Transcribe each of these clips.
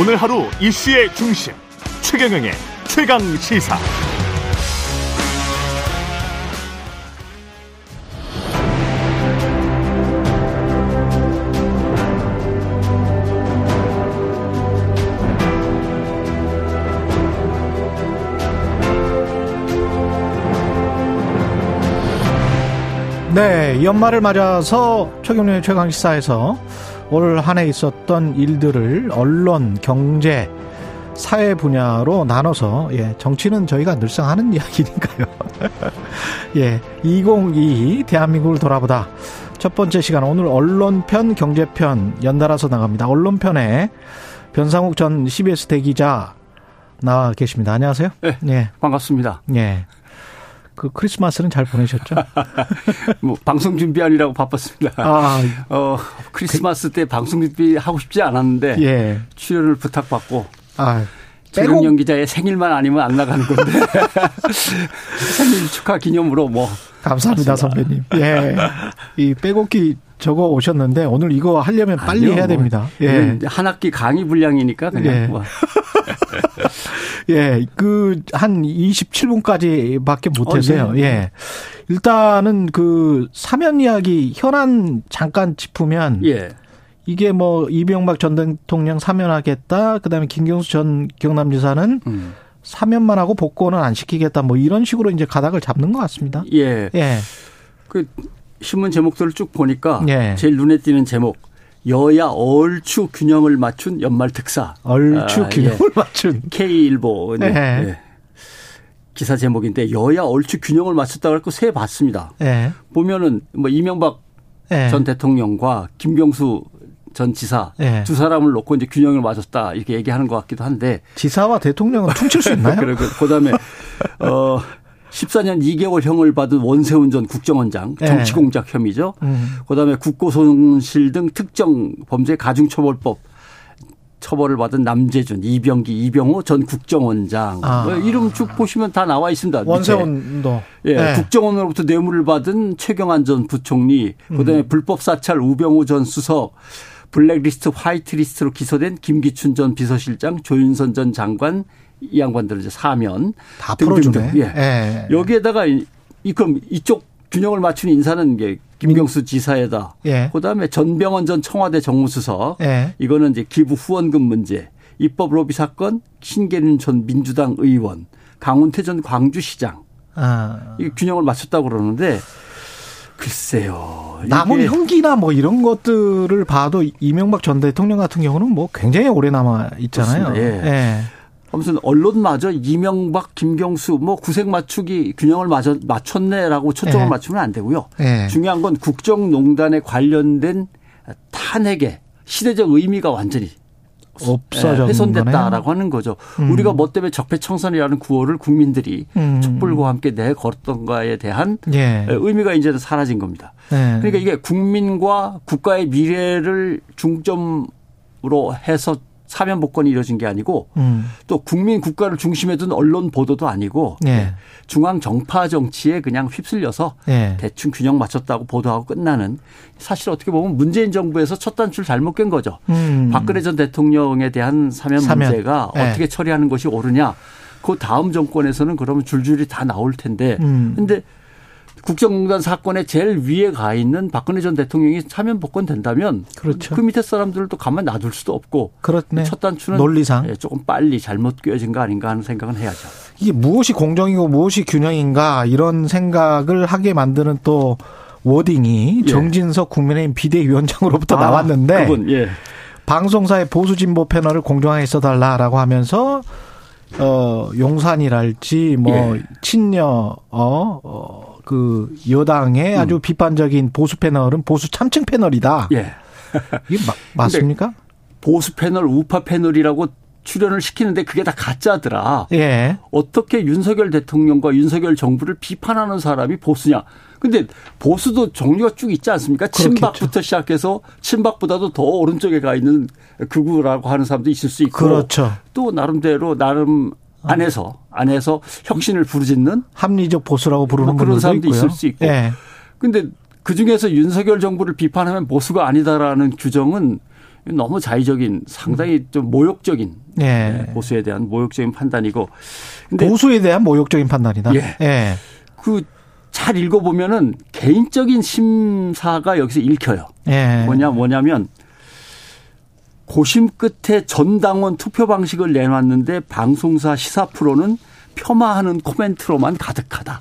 오늘 하루 이슈의 중심 최경영의 최강 시사. 네, 연말을 맞아서 최경련의 최강시사에서 올 한 해 있었던 일들을 언론, 경제, 사회 분야로 나눠서 예, 정치는 저희가 늘상 하는 이야기니까요. 예, 2022 대한민국을 돌아보다 첫 번째 시간 오늘 언론편, 경제편 연달아서 나갑니다. 언론편에 변상욱 전 CBS 대기자 나와 계십니다. 안녕하세요. 네, 예. 반갑습니다. 예. 그 크리스마스는 잘 보내셨죠? 뭐 방송 준비하느라고 바빴습니다. 아, 어 크리스마스 때 방송 준비 하고 싶지 않았는데 예. 출연을 부탁받고 아, 최경영 기자의 생일만 아니면 안 나가는 건데 생일 축하 기념으로 뭐 감사합니다 선배님. 예, 이 빼곡히 적어 오셨는데 오늘 이거 하려면 빨리 아니요, 해야 뭐 됩니다. 예, 한 학기 강의 분량이니까 그냥 예. 뭐. 예, 그 한 27분까지 밖에 못해서요. 어, 네. 예. 일단은 그 사면 이야기 현안 잠깐 짚으면 예. 이게 뭐 이명박 전 대통령 사면하겠다. 그 다음에 김경수 전 경남지사는 음. 사면만 하고 복권은 안 시키겠다. 뭐 이런 식으로 이제 가닥을 잡는 것 같습니다. 예. 예. 그 신문 제목들을 쭉 보니까 예. 제일 눈에 띄는 제목 여야 얼추 균형을 맞춘 연말 특사. 얼추 아, 균형을 예. 맞춘. K일보. 네. 예. 기사 제목인데 여야 얼추 균형을 맞췄다고 해서 세 봤습니다. 예. 보면은 뭐 이명박 예. 전 대통령과 김경수 전 지사 예. 두 사람을 놓고 이제 균형을 맞췄다 이렇게 얘기하는 것 같기도 한데 지사와 대통령은 퉁칠 수 있나요? 그리고 그다음에 어 14년 2개월형을 받은 원세훈 전 국정원장 네. 정치공작 혐의죠. 음. 그다음에 국고손실 등 특정 범죄 가중처벌법 처벌을 받은 남재준, 이병기, 이병호 전 국정원장 아. 뭐 이름 쭉 보시면 다 나와 있습니다. 원세훈도 예, 네. 국정원으로부터 뇌물을 받은 최경환 전 부총리, 그다음에 음. 불법 사찰 우병우 전 수석, 블랙리스트, 화이트리스트로 기소된 김기춘 전 비서실장, 조윤선 전 장관, 이 양반들을 이제 사면 다 풀어주네. 예. 예. 여기에다가 이, 그럼 이쪽 균형을 맞춘 인사는 게 김경수 지사에다. 예. 그다음에 전병헌 전 청와대 정무수석. 예. 이거는 이제 기부 후원금 문제. 입법 로비 사건 신계륜 전 민주당 의원, 강훈태 전 광주시장. 아. 이 균형을 맞췄다고 그러는데 글쎄요. 남은 형기나 뭐 이런 것들을 봐도 이명박 전 대통령 같은 경우는 뭐 굉장히 오래 남아 있잖아요. 예. 예. 아무튼 언론마저 이명박, 김경수 뭐 구색 맞추기 균형을 맞춰, 맞췄네라고 초점을 네. 맞추면 안 되고요. 네. 중요한 건 국정농단에 관련된 탄핵의 시대적 의미가 완전히 없어져 훼손됐다라고 하는 거죠. 음. 우리가 뭐 때문에 적폐청산이라는 구호를 국민들이 음. 촛불과 함께 내걸었던가에 대한 예. 의미가 이제는 사라진 겁니다. 예. 그러니까 이게 국민과 국가의 미래를 중점으로 해서 사면 복권이 이루어진 게 아니고 음. 또 국민 국가를 중심에 둔 언론 보도도 아니고 네. 중앙 정파 정치에 그냥 휩쓸려서 네. 대충 균형 맞췄다고 보도하고 끝나는 사실 어떻게 보면 문재인 정부에서 첫 단추를 잘못 깬 거죠. 음. 박근혜 전 대통령에 대한 사면, 사면. 문제가 네. 어떻게 처리하는 것이 옳으냐. 그 다음 정권에서는 그러면 줄줄이 다 나올 텐데. 음. 근데 국정농단 사건의 제일 위에 가 있는 박근혜 전 대통령이 사면 복권 된다면 그렇죠. 그 밑에 사람들도 가만 놔둘 수도 없고 그렇네. 첫 단추는 논리상 예, 조금 빨리 잘못 꿰어진 거 아닌가 하는 생각은 해야죠. 이게 무엇이 공정이고 무엇이 균형인가 이런 생각을 하게 만드는 또 워딩이 예. 정진석 국민의힘 비대위원장으로부터 아, 나왔는데 그분, 예. 방송사의 보수 진보 패널을 공정하게 써달라라고 하면서 어 용산이랄지 뭐 예. 친여 어, 어 그 여당의 음. 아주 비판적인 보수 패널은 보수 참칭 패널이다. 예. 이게 마, 맞습니까? 보수 패널, 우파 패널이라고 출연을 시키는데 그게 다 가짜더라. 예. 어떻게 윤석열 대통령과 윤석열 정부를 비판하는 사람이 보수냐? 근데 보수도 종류가 쭉 있지 않습니까? 그렇겠죠. 친박부터 시작해서 친박보다도 더 오른쪽에 가 있는 극우라고 하는 사람도 있을 수 있고. 그렇죠. 또 나름대로 나름 안에서 안에서 혁신을 부르짖는 합리적 보수라고 부르는 뭐 그런 사람도 있고요. 있을 수 있고. 예. 근데 그 중에서 윤석열 정부를 비판하면 보수가 아니다라는 규정은 너무 자의적인 상당히 좀 모욕적인 예. 보수에 대한 모욕적인 판단이고 보수에 대한 모욕적인 판단이다. 예. 예. 그잘 읽어보면은 개인적인 심사가 여기서 읽혀요. 예. 뭐냐 뭐냐면 고심 끝에 전당원 투표 방식을 내놨는데 방송사 시사 프로는 폄하하는 코멘트로만 가득하다.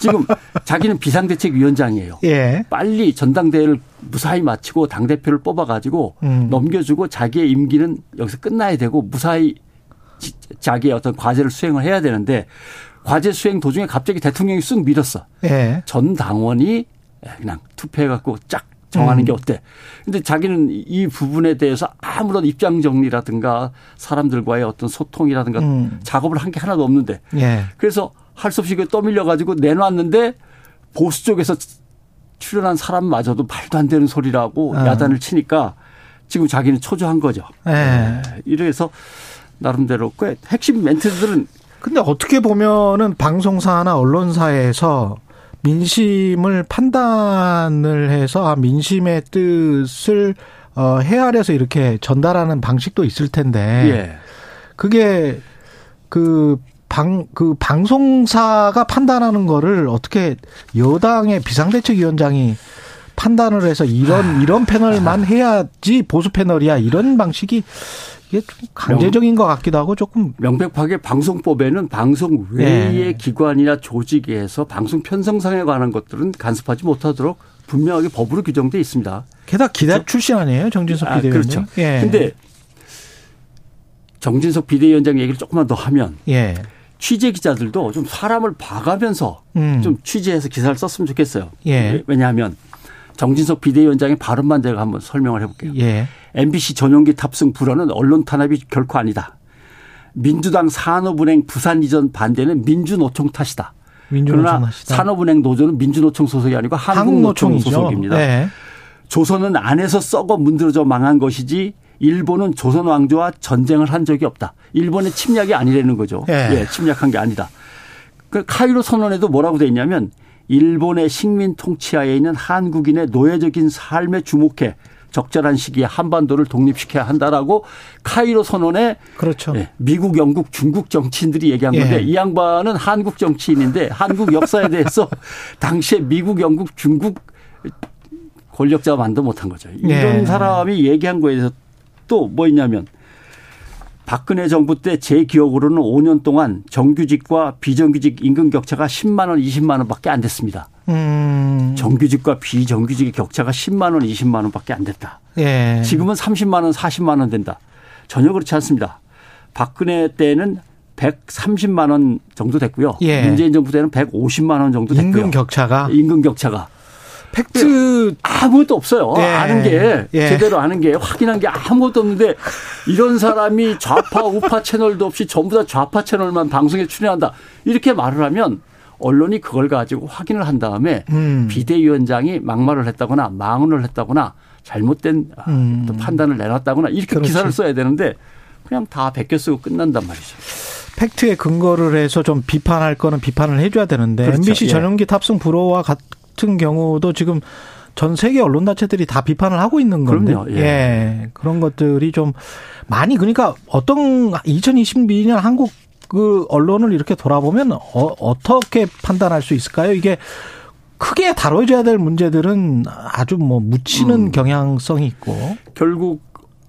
지금 자기는 비상대책위원장이에요. 예. 빨리 전당대회를 무사히 마치고 당대표를 뽑아가지고 음. 넘겨주고 자기의 임기는 여기서 끝나야 되고 무사히 자기의 어떤 과제를 수행을 해야 되는데 과제 수행 도중에 갑자기 대통령이 쑥 밀었어. 예. 전 당원이 그냥 투표해갖고 쫙 정하는 음. 게 어때? 근데 자기는 이 부분에 대해서 아무런 입장 정리라든가 사람들과의 어떤 소통이라든가 음. 작업을 한 게 하나도 없는데. 예. 그래서 할 수 없이 떠밀려 가지고 내놨는데 보수 쪽에서 출연한 사람마저도 말도 안 되는 소리라고 어. 야단을 치니까 지금 자기는 초조한 거죠. 예. 네. 이래서 나름대로 꽤 핵심 멘트들은 근데 어떻게 보면은 방송사나 언론사에서 민심을 판단을 해서 아, 민심의 뜻을 어, 헤아려서 이렇게 전달하는 방식도 있을 텐데 예. 그게 그 방, 그 방송사가 판단하는 거를 어떻게 여당의 비상대책위원장이 판단을 해서 이런, 아. 이런 패널만 해야지 보수 패널이야. 이런 방식이 이게 좀 강제적인 것 같기도 하고 조금 명백하게 방송법에는 방송 외의 네. 기관이나 조직에서 방송 편성상에 관한 것들은 간섭하지 못하도록 분명하게 법으로 규정돼 있습니다. 게다가 기자 그렇죠? 출신 아니에요, 정진석 비대위원장. 아, 그렇죠. 예. 근데 정진석 비대위원장 얘기를 조금만 더 하면 예. 취재 기자들도 좀 사람을 봐가면서 음. 좀 취재해서 기사를 썼으면 좋겠어요. 예. 왜냐하면 정진석 비대위원장의 발언만 제가 한번 설명을 해볼게요. 예. MBC 전용기 탑승 불허는 언론 탄압이 결코 아니다. 민주당 산업은행 부산 이전 반대는 민주노총 탓이다. 그러나 탓이다. 산업은행 노조는 민주노총 소속이 아니고 한국노총 한국노총이죠. 소속입니다. 네. 조선은 안에서 썩어 문드러져 망한 것이지 일본은 조선 왕조와 전쟁을 한 적이 없다. 일본의 침략이 아니라는 거죠. 네. 예, 침략한 게 아니다. 그 카이로 선언에도 뭐라고 돼 있냐면 일본의 식민 통치하에 있는 한국인의 노예적인 삶에 주목해 적절한 시기에 한반도를 독립시켜야 한다라고 카이로 선언에 그렇죠. 예, 미국, 영국, 중국 정치인들이 얘기한 건데 예. 이 양반은 한국 정치인인데 한국 역사에 대해서 당시에 미국, 영국, 중국 권력자가 만도 못한 거죠. 이런 예. 사람이 얘기한 거에 대해서 또 뭐 있냐면 박근혜 정부 때 제 기억으로는 5년 동안 정규직과 비정규직 임금 격차가 10만 원, 20만 원밖에 안 됐습니다. 음. 정규직과 비정규직의 격차가 10만 원, 20만 원밖에 안 됐다. 예. 지금은 30만 원, 40만 원 된다. 전혀 그렇지 않습니다. 박근혜 때는 130만 원 정도 됐고요. 예. 문재인 정부 때는 150만 원 정도 됐고요. 임금 격차가 임금 격차가 팩트 아무것도 없어요. 예. 아는 게 예. 제대로 아는 게 확인한 게 아무것도 없는데 이런 사람이 좌파 우파 채널도 없이 전부 다 좌파 채널만 방송에 출연한다 이렇게 말을 하면 언론이 그걸 가지고 확인을 한 다음에 음. 비대위원장이 막말을 했다거나 망언을 했다거나 잘못된 음. 판단을 내놨다거나 이렇게 그렇지. 기사를 써야 되는데 그냥 다 베껴 쓰고 끝난단 말이죠. 팩트에 근거를 해서 좀 비판할 거는 비판을 해줘야 되는데 그렇죠. MBC 예. 전용기 탑승 불허와 같은 경우도 지금 전 세계 언론 단체들이 다 비판을 하고 있는 건데. 그럼요. 예. 예. 그런 것들이 좀 많이 그러니까 어떤 2022년 한국 그 언론을 이렇게 돌아보면 어, 어떻게 판단할 수 있을까요? 이게 크게 다뤄져야 될 문제들은 아주 뭐 묻히는 음. 경향성이 있고 결국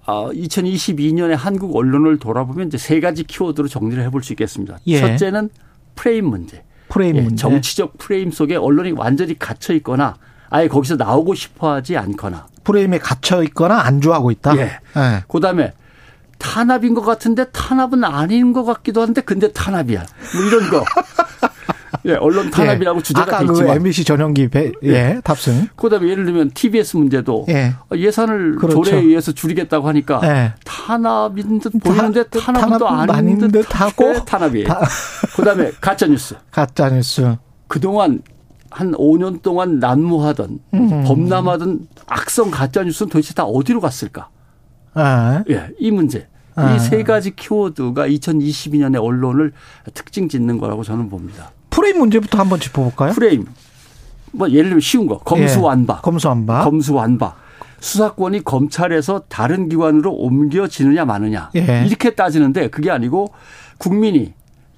2022년에 아, 한국 언론을 돌아보면 이제 세 가지 키워드로 정리를 해볼 수 있겠습니다. 예. 첫째는 프레임 문제. 프레임 예. 정치적 프레임 속에 언론이 완전히 갇혀 있거나 아예 거기서 나오고 싶어 하지 않거나. 프레임에 갇혀 있거나 안주하고 있다. 예. 예. 그 다음에 탄압인 것 같은데 탄압은 아닌 것 같기도 한데 근데 탄압이야. 뭐 이런 거. 예, 언론 탄압이라고 예. 주제가 아까 그 MBC 전용기 배, 예, 예, 탑승. 그다음에 예를 들면 TBS 문제도 예. 예산을 그렇죠. 조례에 의해서 줄이겠다고 하니까 예. 탄압인 듯 보이는데 탄압은 또 아닌 듯, 듯 하고 탄압이에요. 다. 그다음에 가짜 뉴스. 가짜 뉴스. 그동안 한 5년 동안 난무하던 음. 범람하던 악성 가짜 뉴스는 도대체 다 어디로 갔을까? 아. 예, 이 문제. 아. 이세 가지 키워드가 2022년에 언론을 특징 짓는 거라고 저는 봅니다. 프레임 문제부터 한번 짚어볼까요? 프레임. 뭐 예를 들면 쉬운 거. 검수완박. 예. 검수완박. 검수완박. 수사권이 검찰에서 다른 기관으로 옮겨지느냐 마느냐 예. 이렇게 따지는데 그게 아니고 국민이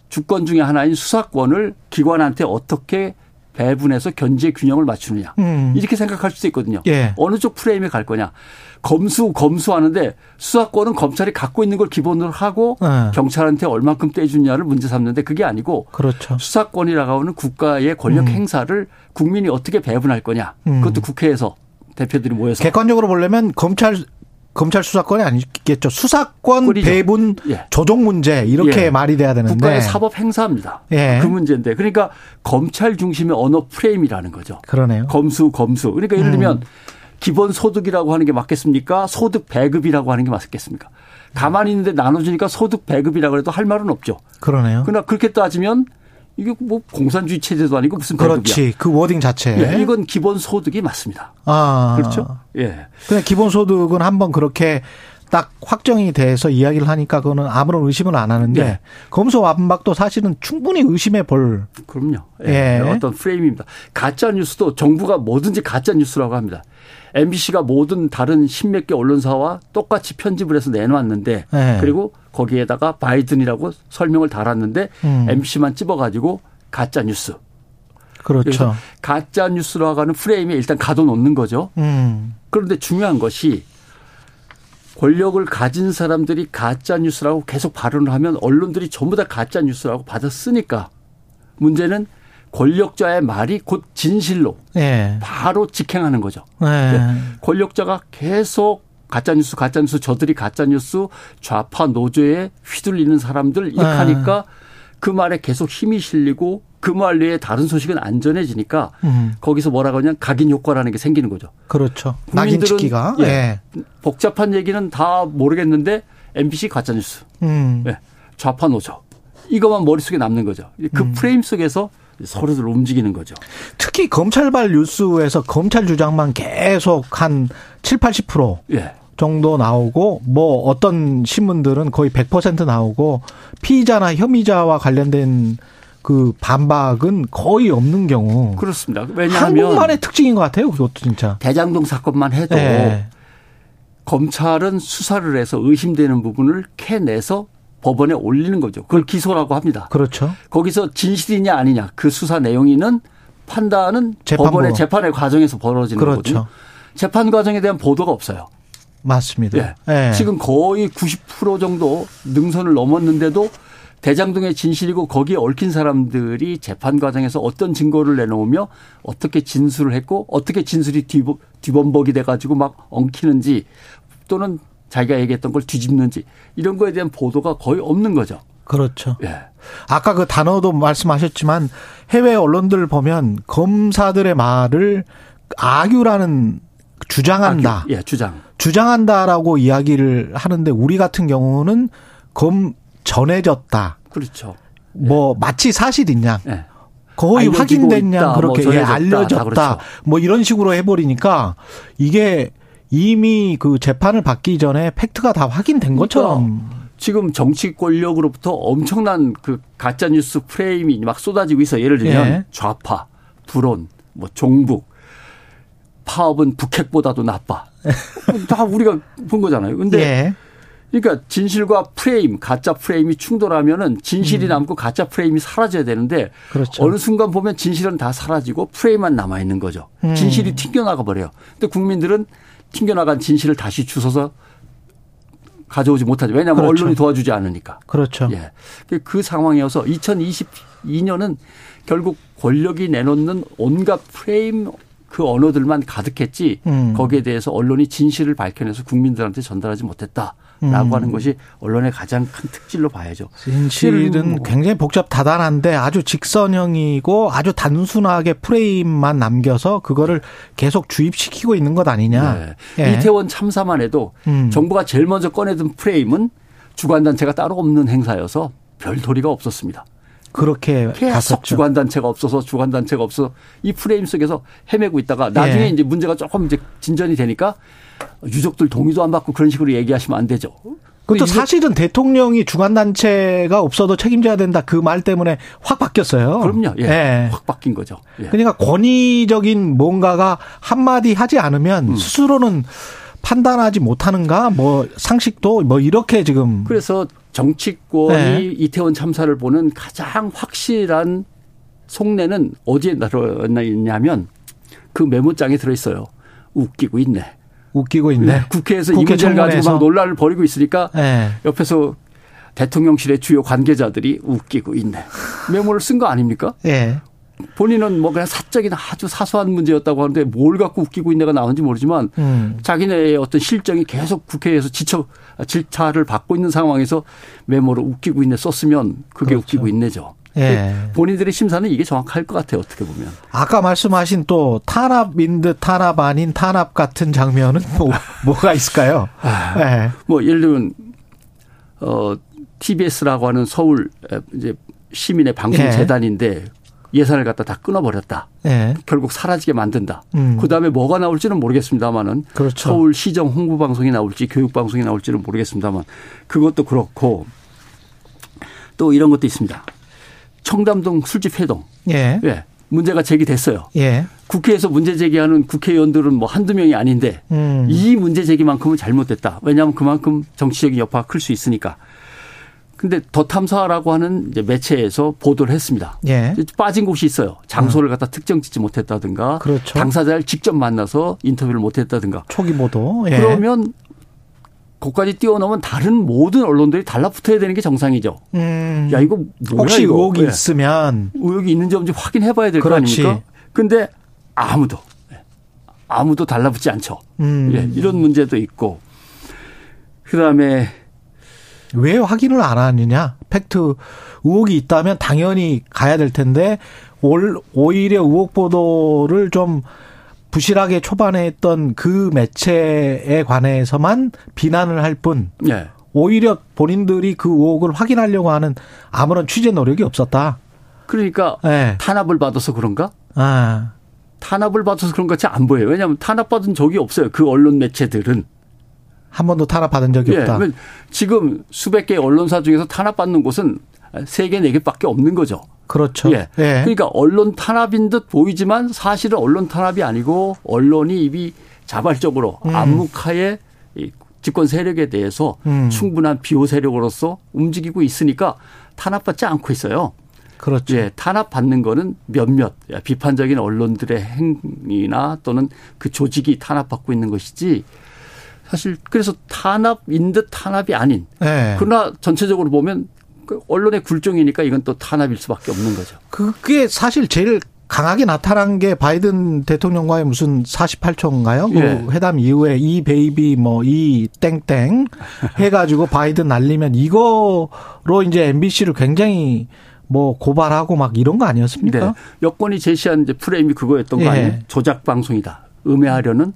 주권 중의 하나인 수사권을 기관한테 어떻게 배분해서 견제 균형을 맞추느냐 음. 이렇게 생각할 수도 있거든요. 예. 어느 쪽 프레임에 갈 거냐. 검수 검수하는데 수사권은 검찰이 갖고 있는 걸 기본으로 하고 네. 경찰한테 얼만큼 떼주냐를 문제 삼는데 그게 아니고 그렇죠. 수사권이라고 하는 국가의 권력 음. 행사를 국민이 어떻게 배분할 거냐. 음. 그것도 국회에서 대표들이 모여서 객관적으로 보려면 검찰 검찰 수사권이 아니겠죠. 수사권 꿀이죠. 배분 예. 조정 문제 이렇게 예. 말이 돼야 되는데 국가의 사법 행사입니다. 예. 그 문제인데 그러니까 검찰 중심의 언어 프레임이라는 거죠. 그러네요. 검수 검수. 그러니까 예를 들면 음. 기본 소득이라고 하는 게 맞겠습니까? 소득 배급이라고 하는 게 맞겠습니까? 가만히 있는데 나눠주니까 소득 배급이라고 해도 할 말은 없죠. 그러네요. 그러나 그렇게 따지면 이게 뭐 공산주의 체제도 아니고 무슨 배급이야. 그렇지. 그 wording 자체. 예, 이건 기본 소득이 맞습니다. 아. 그렇죠? 예. 그냥 기본 소득은 한번 그렇게 딱 확정이 돼서 이야기를 하니까 그거는 아무런 의심을 안 하는데 네. 검수 완박도 사실은 충분히 의심해 볼 그럼요. 예. 예. 어떤 프레임입니다. 가짜 뉴스도 정부가 뭐든지 가짜 뉴스라고 합니다. MBC가 모든 다른 십몇 개 언론사와 똑같이 편집을 해서 내놓았는데 네. 그리고 거기에다가 바이든이라고 설명을 달았는데 음. MBC만 찝어가지고 가짜 뉴스. 그렇죠. 가짜 뉴스라고 하는 프레임에 일단 가둬놓는 거죠. 음. 그런데 중요한 것이 권력을 가진 사람들이 가짜 뉴스라고 계속 발언을 하면 언론들이 전부 다 가짜 뉴스라고 받아 쓰니까 문제는 권력자의 말이 곧 진실로 네. 바로 직행하는 거죠. 네. 권력자가 계속 가짜뉴스, 가짜뉴스, 저들이 가짜뉴스 좌파 노조에 휘둘리는 사람들 이렇게 네. 하니까 그 말에 계속 힘이 실리고 그말 외에 다른 소식은 안전해지니까 음. 거기서 뭐라고 하냐면 각인 효과라는 게 생기는 거죠. 그렇죠. 국민들은 예, 네. 복잡한 얘기는 다 모르겠는데 MBC 가짜뉴스, 음. 네. 좌파 노조 이것만 머릿속에 남는 거죠. 그 음. 프레임 속에서 서로들 움직이는 거죠. 특히 검찰발 뉴스에서 검찰 주장만 계속 한 7, 80% 예. 정도 나오고 뭐 어떤 신문들은 거의 100% 나오고 피의자나 혐의자와 관련된 그 반박은 거의 없는 경우. 그렇습니다. 왜냐하면 한국만의 특징인 것 같아요. 그것도 진짜. 대장동 사건만 해도 네. 검찰은 수사를 해서 의심되는 부분을 캐내서 법원에 올리는 거죠. 그걸 기소라고 합니다. 그렇죠. 거기서 진실이냐 아니냐 그 수사 내용이는 판단은 재판부. 법원의 재판의 과정에서 벌어지는 그렇죠. 거거든요. 재판 과정에 대한 보도가 없어요. 맞습니다. 예. 예. 지금 거의 90% 정도 능선을 넘었는데도 대장동의 진실이고 거기에 얽힌 사람들이 재판 과정에서 어떤 증거를 내놓으며 어떻게 진술을 했고 어떻게 진술이 뒤범벅이 돼가지고 막 엉키는지 또는 자기가 얘기했던 걸 뒤집는지 이런 거에 대한 보도가 거의 없는 거죠. 그렇죠. 예. 아까 그 단어도 말씀하셨지만 해외 언론들 보면 검사들의 말을 악유라는 주장한다. 악유. 예, 주장. 주장한다라고 이야기를 하는데 우리 같은 경우는 검 전해졌다. 그렇죠. 뭐 예. 마치 사실이냐. 예. 거의 확인됐냐 뭐 그렇게 뭐 예, 알려졌다. 그렇죠. 뭐 이런 식으로 해버리니까 이게 이미 그 재판을 받기 전에 팩트가 다 확인된 그러니까 것처럼 지금 정치 권력으로부터 엄청난 그 가짜 뉴스 프레임이 막 쏟아지고 있어. 예를 들면 예. 좌파, 불온, 뭐 종북, 파업은 북핵보다도 나빠. 다 우리가 본 거잖아요. 근데 예. 그러니까 진실과 프레임, 가짜 프레임이 충돌하면은 진실이 음. 남고 가짜 프레임이 사라져야 되는데 그렇죠. 어느 순간 보면 진실은 다 사라지고 프레임만 남아 있는 거죠. 음. 진실이 튕겨나가 버려요. 근데 국민들은 튕겨나간 진실을 다시 주워서 가져오지 못하죠. 왜냐하면 그렇죠. 언론이 도와주지 않으니까. 그렇죠. 예. 그, 그 상황이어서 2022년은 결국 권력이 내놓는 온갖 프레임 그 언어들만 가득했지 음. 거기에 대해서 언론이 진실을 밝혀내서 국민들한테 전달하지 못했다. 라고 음. 하는 것이 언론의 가장 큰 특질로 봐야죠. 진실은 뭐. 굉장히 복잡 다단한데 아주 직선형이고 아주 단순하게 프레임만 남겨서 그거를 계속 주입시키고 있는 것 아니냐. 네. 예. 이태원 참사만 해도 음. 정부가 제일 먼저 꺼내든 프레임은 주관단체가 따로 없는 행사여서 별 도리가 없었습니다. 그렇게 계속 주관단체가 없어서 주관단체가 없어 이 프레임 속에서 헤매고 있다가 나중에 예. 이제 문제가 조금 이제 진전이 되니까 유족들 동의도 안 받고 그런 식으로 얘기하시면 안 되죠. 그것도 사실은 대통령이 주관단체가 없어도 책임져야 된다 그 말 때문에 확 바뀌었어요. 그럼요. 예. 예. 확 바뀐 거죠. 예. 그러니까 권위적인 뭔가가 한마디 하지 않으면 음. 스스로는 판단하지 못하는가 뭐 상식도 뭐 이렇게 지금 그래서 정치권이 네. 이태원 참사를 보는 가장 확실한 속내는 어디에 나타나냐면 그 메모장에 들어있어요. 웃기고 있네. 웃기고 있네. 네. 국회에서 국회 이 문제를 가지고 막 논란을 벌이고 있으니까 네. 옆에서 대통령실의 주요 관계자들이 웃기고 있네. 메모를 쓴 거 아닙니까? 네. 본인은 뭐 그냥 사적인 아주 사소한 문제였다고 하는데 뭘 갖고 웃기고 있네가 나오는지 모르지만 음. 자기네의 어떤 실정이 계속 국회에서 지쳐 질타를 받고 있는 상황에서 메모를 웃기고 있네 썼으면 그게 그렇죠. 웃기고 있네죠. 예. 본인들의 심사는 이게 정확할 것 같아요. 어떻게 보면. 아까 말씀하신 또 탄압인 듯 탄압 아닌 탄압 같은 장면은 뭐, 뭐가 있을까요? 아, 예. 뭐 예를 들면 어 TBS라고 하는 서울 이제 시민의 방송 재단인데 예. 예산을 갖다 다 끊어버렸다. 네. 결국 사라지게 만든다. 음. 그 다음에 뭐가 나올지는 모르겠습니다만은 그렇죠. 서울 시정 홍보 방송이 나올지 교육 방송이 나올지는 모르겠습니다만 그것도 그렇고 또 이런 것도 있습니다. 청담동 술집 회동. 예. 예. 문제가 제기됐어요. 예. 국회에서 문제 제기하는 국회의원들은 뭐 한두 명이 아닌데 음. 이 문제 제기만큼은 잘못됐다. 왜냐하면 그만큼 정치적인 여파가 클 수 있으니까. 근데 더 탐사라고 하는 매체에서 보도를 했습니다. 예. 빠진 곳이 있어요. 장소를 갖다 특정 짓지 못했다든가 그렇죠. 당사자를 직접 만나서 인터뷰를 못했다든가 초기 보도. 예. 그러면 거까지 뛰어넘은 다른 모든 언론들이 달라붙어야 되는 게 정상이죠. 음. 야 이거 뭐야 혹시 이거. 의혹이 네. 있으면 의혹이 있는지 없는지 확인해봐야 될 거 아닙니까? 근데 아무도 아무도 달라붙지 않죠. 음. 예, 이런 문제도 있고 그다음에 왜 확인을 안 하느냐? 팩트 의혹이 있다면 당연히 가야 될 텐데 오히려 의혹 보도를 좀 부실하게 초반에 했던 그 매체에 관해서만 비난을 할 뿐. 네. 오히려 본인들이 그 의혹을 확인하려고 하는 아무런 취재 노력이 없었다. 그러니까 네. 탄압을 받아서 그런가? 아. 탄압을 받아서 그런 것 같이 안 보여요. 왜냐하면 탄압받은 적이 없어요. 그 언론 매체들은. 한 번도 탄압받은 적이 예, 없다. 지금 수백 개의 언론사 중에서 탄압받는 곳은 세 개, 네 개밖에 없는 거죠. 그렇죠. 예. 예. 그러니까 언론 탄압인 듯 보이지만 사실은 언론 탄압이 아니고 언론이 이미 자발적으로 음. 암묵하에 집권 세력에 대해서 음. 충분한 비호 세력으로서 움직이고 있으니까 탄압받지 않고 있어요. 그렇죠. 예, 탄압받는 거는 몇몇 비판적인 언론들의 행위나 또는 그 조직이 탄압받고 있는 것이지 사실 그래서 탄압인 듯 탄압이 아닌. 네. 그러나 전체적으로 보면 그 언론의 굴종이니까 이건 또 탄압일 수밖에 없는 거죠. 그게 사실 제일 강하게 나타난 게 바이든 대통령과의 무슨 48초인가요? 그 예. 회담 이후에 이 베이비 뭐 이 땡땡 해가지고 바이든 날리면 이거로 이제 MBC를 굉장히 뭐 고발하고 막 이런 거 아니었습니까? 네. 여권이 제시한 이제 프레임이 그거였던 거 예. 아니에요? 조작 방송이다. 음해하려는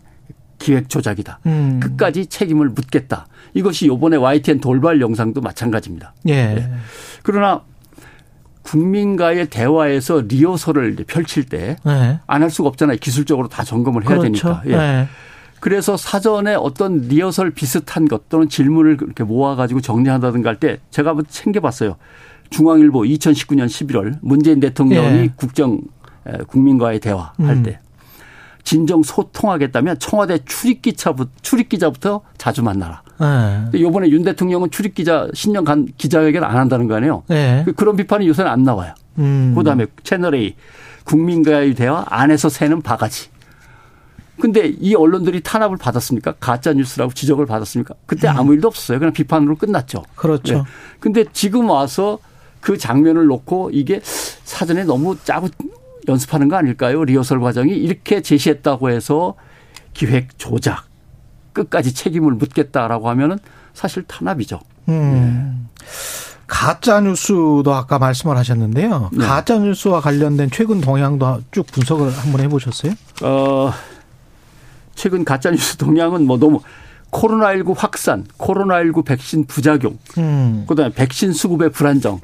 기획 조작이다. 음. 끝까지 책임을 묻겠다. 이것이 요번에 YTN 돌발 영상도 마찬가지입니다. 예. 예. 그러나 국민과의 대화에서 리허설을 펼칠 때 안할 예. 수가 없잖아요. 기술적으로 다 점검을 해야 그렇죠. 되니까. 예. 예. 그래서 사전에 어떤 리허설 비슷한 것 또는 질문을 이렇게 모아가지고 정리한다든가 할 때 제가 한번 챙겨봤어요. 중앙일보 2019년 11월 문재인 대통령이 예. 국정 국민과의 대화할 음. 때 진정 소통하겠다면 청와대 출입기차부터 출입기자부터 자주 만나라. 네. 이번에 윤 대통령은 출입기자 신년 간 기자회견 안 한다는 거 아니에요. 네. 그런 비판이 요새는 안 나와요. 음. 그 다음에 채널 A 국민과의 대화 안에서 새는 바가지. 근데 이 언론들이 탄압을 받았습니까? 가짜 뉴스라고 지적을 받았습니까? 그때 음. 아무 일도 없었어요. 그냥 비판으로 끝났죠. 그렇죠. 네. 근데 지금 와서 그 장면을 놓고 이게 사전에 너무 짜고 연습하는 거 아닐까요? 리허설 과정이 이렇게 제시했다고 해서 기획 조작 끝까지 책임을 묻겠다라고 하면은 사실 탄압이죠. 음. 네. 가짜 뉴스도 아까 말씀을 하셨는데요. 네. 가짜 뉴스와 관련된 최근 동향도 쭉 분석을 한번 해보셨어요? 어, 최근 가짜 뉴스 동향은 뭐 너무 코로나19 확산, 코로나19 백신 부작용, 음. 그다음에 백신 수급의 불안정,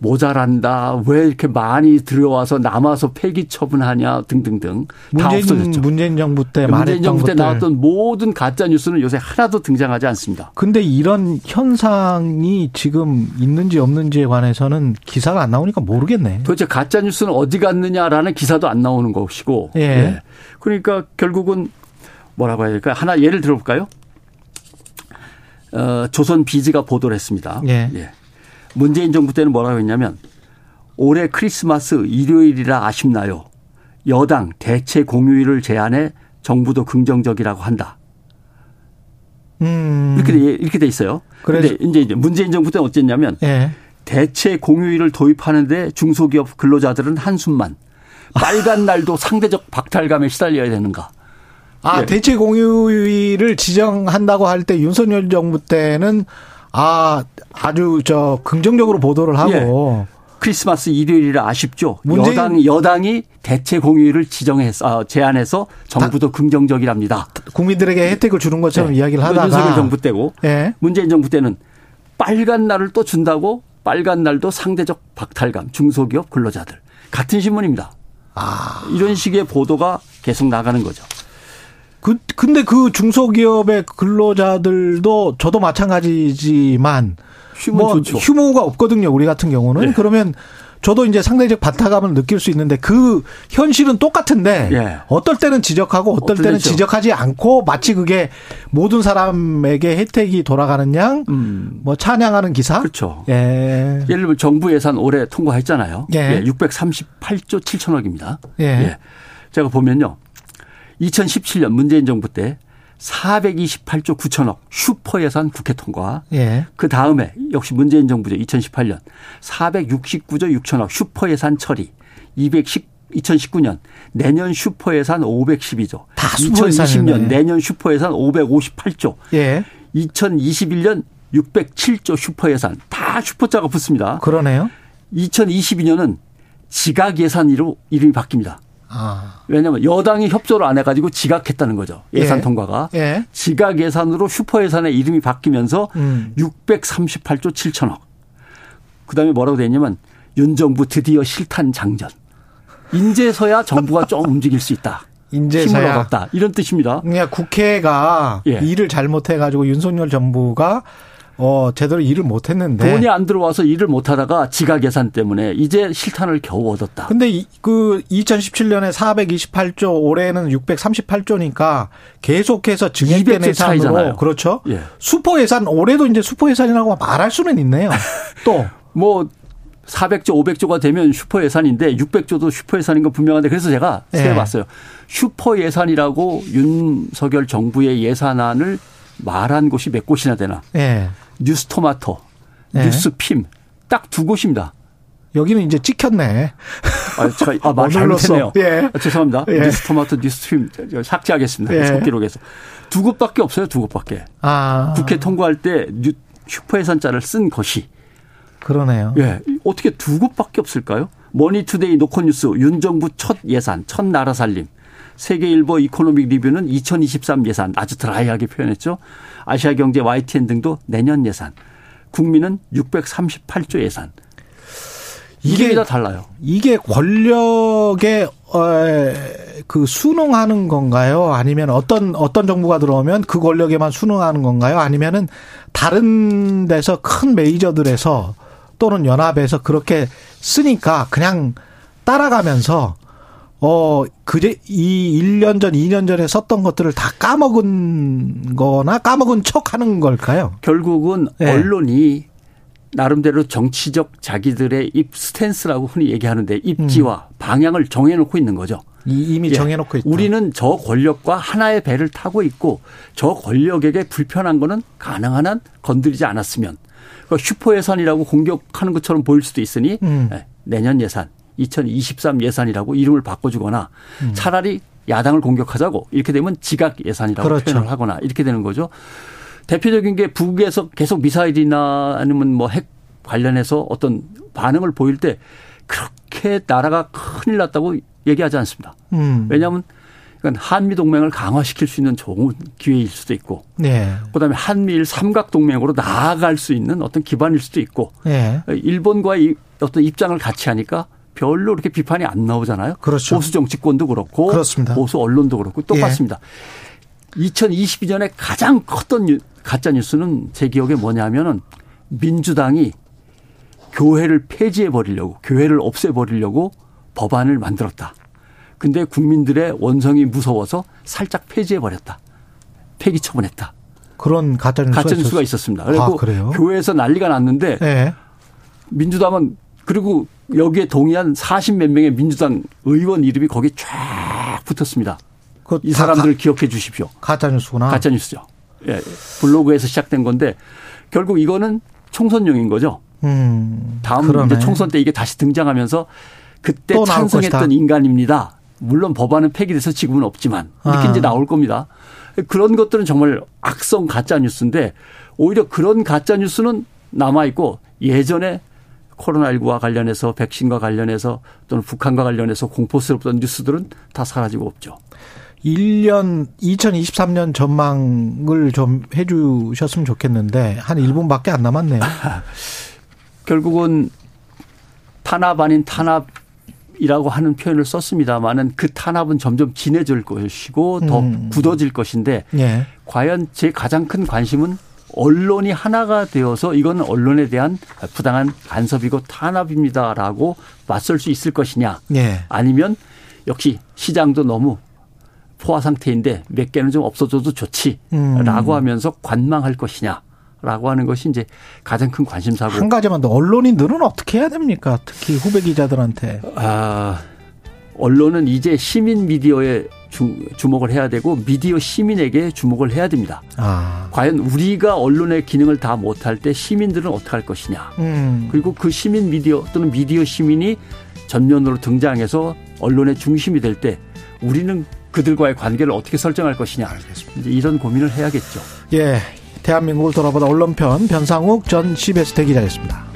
모자란다. 왜 이렇게 많이 들어와서 남아서 폐기 처분하냐 등등등 문재인, 다 없어졌죠. 문재인 정부 때 문재인 정부 때 나왔던 모든 가짜 뉴스는 요새 하나도 등장하지 않습니다. 근데 이런 현상이 지금 있는지 없는지에 관해서는 기사가 안 나오니까 모르겠네. 도대체 가짜 뉴스는 어디 갔느냐라는 기사도 안 나오는 것이고. 예. 예. 그러니까 결국은 뭐라고 해야 될까? 하나 예를 들어볼까요? 어, 조선 비즈가 보도를 했습니다. 예. 예. 문재인 정부 때는 뭐라고 했냐면 올해 크리스마스 일요일이라 아쉽나요? 여당 대체 공휴일을 제안해 정부도 긍정적이라고 한다. 음. 이렇게 돼, 이렇게 돼 있어요. 그런데 이제 문재인 정부 때는 어쨌냐면 예. 대체 공휴일을 도입하는데 중소기업 근로자들은 한숨만 빨간 날도 상대적 박탈감에 시달려야 되는가. 아, 예. 대체 공휴일을 지정한다고 할 때 윤석열 정부 때는 아, 아주 저 긍정적으로 보도를 하고 예. 크리스마스 일요일이라 아쉽죠. 여당 여당이 대체 공휴일을 지정해서 아, 제안해서 정부도 긍정적이랍니다. 국민들에게 혜택을 주는 것처럼 네. 이야기를 하다가 윤석열 정부 때고 네. 문재인 정부 때는 빨간 날을 또 준다고 빨간 날도 상대적 박탈감 중소기업 근로자들 같은 신문입니다. 아. 이런 식의 보도가 계속 나가는 거죠. 그 근데 그 중소기업의 근로자들도 저도 마찬가지지만 휴무 뭐 좋죠. 휴무가 없거든요. 우리 같은 경우는 네. 그러면 저도 이제 상대적 바타감을 느낄 수 있는데 그 현실은 똑같은데 예. 어떨 때는 지적하고 어떨 때는 됐죠. 지적하지 않고 마치 그게 모든 사람에게 혜택이 돌아가는 양뭐 음. 찬양하는 기사 그렇죠. 예. 예를 들면 정부 예산 올해 통과했잖아요. 예. 예. 638조 7천억입니다. 예. 예. 제가 보면요. 2017년 문재인 정부 때 428조 9천억 슈퍼 예산 국회 통과. 예. 그 다음에 역시 문재인 정부죠. 2018년 469조 6천억 슈퍼 예산 처리. 210 2019년 내년 슈퍼 예산 512조. 다 2020년 내년 슈퍼 예산 558조. 예. 2021년 607조 슈퍼 예산 다 슈퍼자가 붙습니다. 그러네요. 2022년은 지각 예산으로 이름이 바뀝니다. 아. 왜냐하면 여당이 협조를 안 해가지고 지각했다는 거죠. 예산 예. 통과가. 예. 지각 예산으로 슈퍼 예산의 이름이 바뀌면서 음. 638조 7천억. 그다음에 뭐라고 돼 있냐면 윤 정부 드디어 실탄 장전. 인제서야 정부가 좀 움직일 수 있다. 인제서야 힘을 얻었다. 이런 뜻입니다. 그러니까 국회가 예. 일을 잘못해가지고 윤석열 정부가 어, 제대로 일을 못 했는데. 돈이 안 들어와서 일을 못 하다가 지각 예산 때문에 이제 실탄을 겨우 얻었다. 근데 이, 그 2017년에 428조, 올해는 638조니까 계속해서 증액된 예산으로 차이잖아요. 그렇죠. 예. 슈퍼 예산 올해도 이제 슈퍼 예산이라고 말할 수는 있네요. 또 뭐 400조, 500조가 되면 슈퍼 예산인데 600조도 슈퍼 예산인 건 분명한데 그래서 제가 예. 세봤어요. 슈퍼 예산이라고 윤석열 정부의 예산안을 말한 곳이 몇 곳이나 되나. 예. 뉴스토마토, 네. 뉴스핌 딱 두 곳입니다. 여기는 이제 찍혔네. 아, 저, 아, 말 잘못했네요. 예. 아, 죄송합니다. 예. 뉴스토마토, 뉴스핌 삭제하겠습니다. 예. 속기록에서. 두 곳밖에 없어요. 두 곳밖에. 아. 국회 통과할 때 뉴, 슈퍼예산자를 쓴 것이. 그러네요. 예. 어떻게 두 곳밖에 없을까요? 머니투데이 노컷뉴스 윤정부 첫 예산, 첫 나라 살림. 세계일보 이코노믹 리뷰는 2023 예산 아주 dry하게 표현했죠. 아시아 경제 YTN 등도 내년 예산. 국민은 638조 예산. 이게 다 달라요. 이게 권력의 어, 그 순응하는 건가요? 아니면 어떤 어떤 정부가 들어오면 그 권력에만 순응하는 건가요? 아니면은 다른 데서 큰 메이저들에서 또는 연합에서 그렇게 쓰니까 그냥 따라가면서 어, 그제 이 1년 전, 2년 전에 썼던 것들을 다 까먹은 거나 까먹은 척 하는 걸까요? 결국은 네. 언론이 나름대로 정치적 자기들의 입 stance라고 흔히 얘기하는데 입지와 음. 방향을 정해놓고 있는 거죠. 이미 예. 정해놓고 있다. 우리는 저 권력과 하나의 배를 타고 있고 저 권력에게 불편한 거는 가능한 한 건드리지 않았으면 그러니까 슈퍼 예산이라고 공격하는 것처럼 보일 수도 있으니 음. 예. 내년 예산 2023 예산이라고 이름을 바꿔주거나 음. 차라리 야당을 공격하자고 이렇게 되면 지각 예산이라고 그렇죠. 표현을 하거나 이렇게 되는 거죠. 대표적인 게 북에서 계속 미사일이나 아니면 뭐 핵 관련해서 어떤 반응을 보일 때 그렇게 나라가 큰일 났다고 얘기하지 않습니다. 음. 왜냐하면 그러니까 한미 동맹을 강화시킬 수 있는 좋은 기회일 수도 있고, 네. 그다음에 한미일 삼각 동맹으로 나아갈 수 있는 어떤 기반일 수도 있고, 네. 일본과의 어떤 입장을 같이 하니까 별로 그렇게 비판이 안 나오잖아요. 그렇죠. 보수 정치권도 그렇고, 그렇습니다. 보수 언론도 그렇고 똑같습니다. 예. 2022년에 가장 컸던 가짜 뉴스는 제 기억에 뭐냐면은 민주당이 교회를 폐지해 버리려고, 교회를 없애 버리려고 법안을 만들었다. 근데 국민들의 원성이 무서워서 살짝 폐지해 버렸다. 폐기 처분했다. 그런 가짜 뉴스가, 가짜 뉴스가 있었습니다. 그리고 아, 교회에서 난리가 났는데 네. 민주당은 그리고 여기에 동의한 40몇 명의 민주당 의원 이름이 거기에 쫙 붙었습니다. 이 사람들을 기억해 주십시오. 가짜 뉴스구나. 가짜 뉴스죠. 예. 블로그에서 시작된 건데 결국 이거는 총선용인 거죠. 음, 다음 이제 총선 때 이게 다시 등장하면서 그때 찬성했던 인간입니다. 물론 법안은 폐기돼서 지금은 없지만 이렇게 아. 이제 나올 겁니다. 그런 것들은 정말 악성 가짜 뉴스인데 오히려 그런 가짜 뉴스는 남아 있고 예전에 코로나19와 관련해서 백신과 관련해서 또는 북한과 관련해서 공포스럽던 뉴스들은 다 사라지고 없죠. 1년 2023년 전망을 좀 해주셨으면 좋겠는데 한 1분밖에 안 남았네요. 결국은 탄압 아닌 탄압 이라고 하는 표현을 썼습니다만은 그 탄압은 점점 진해질 것이고 더 음. 굳어질 것인데 예. 과연 제 가장 큰 관심은 언론이 하나가 되어서 이건 언론에 대한 부당한 간섭이고 탄압입니다라고 맞설 수 있을 것이냐 예. 아니면 역시 시장도 너무 포화 상태인데 몇 개는 좀 없어져도 좋지라고 음. 하면서 관망할 것이냐 라고 하는 것이 이제 가장 큰 관심사고. 한 가지만 더 언론인들은 어떻게 해야 됩니까? 특히 후배 기자들한테. 아, 언론은 이제 시민 미디어에 주, 주목을 해야 되고 미디어 시민에게 주목을 해야 됩니다. 아. 과연 우리가 언론의 기능을 다 못할 때 시민들은 어떻게 할 것이냐. 음. 그리고 그 시민 미디어 또는 미디어 시민이 전면으로 등장해서 언론의 중심이 될 때 우리는 그들과의 관계를 어떻게 설정할 것이냐. 알겠습니다. 이제 이런 고민을 해야겠죠. 예. 대한민국을 돌아보다 언론편 변상욱 전 CBS 대기자였습니다.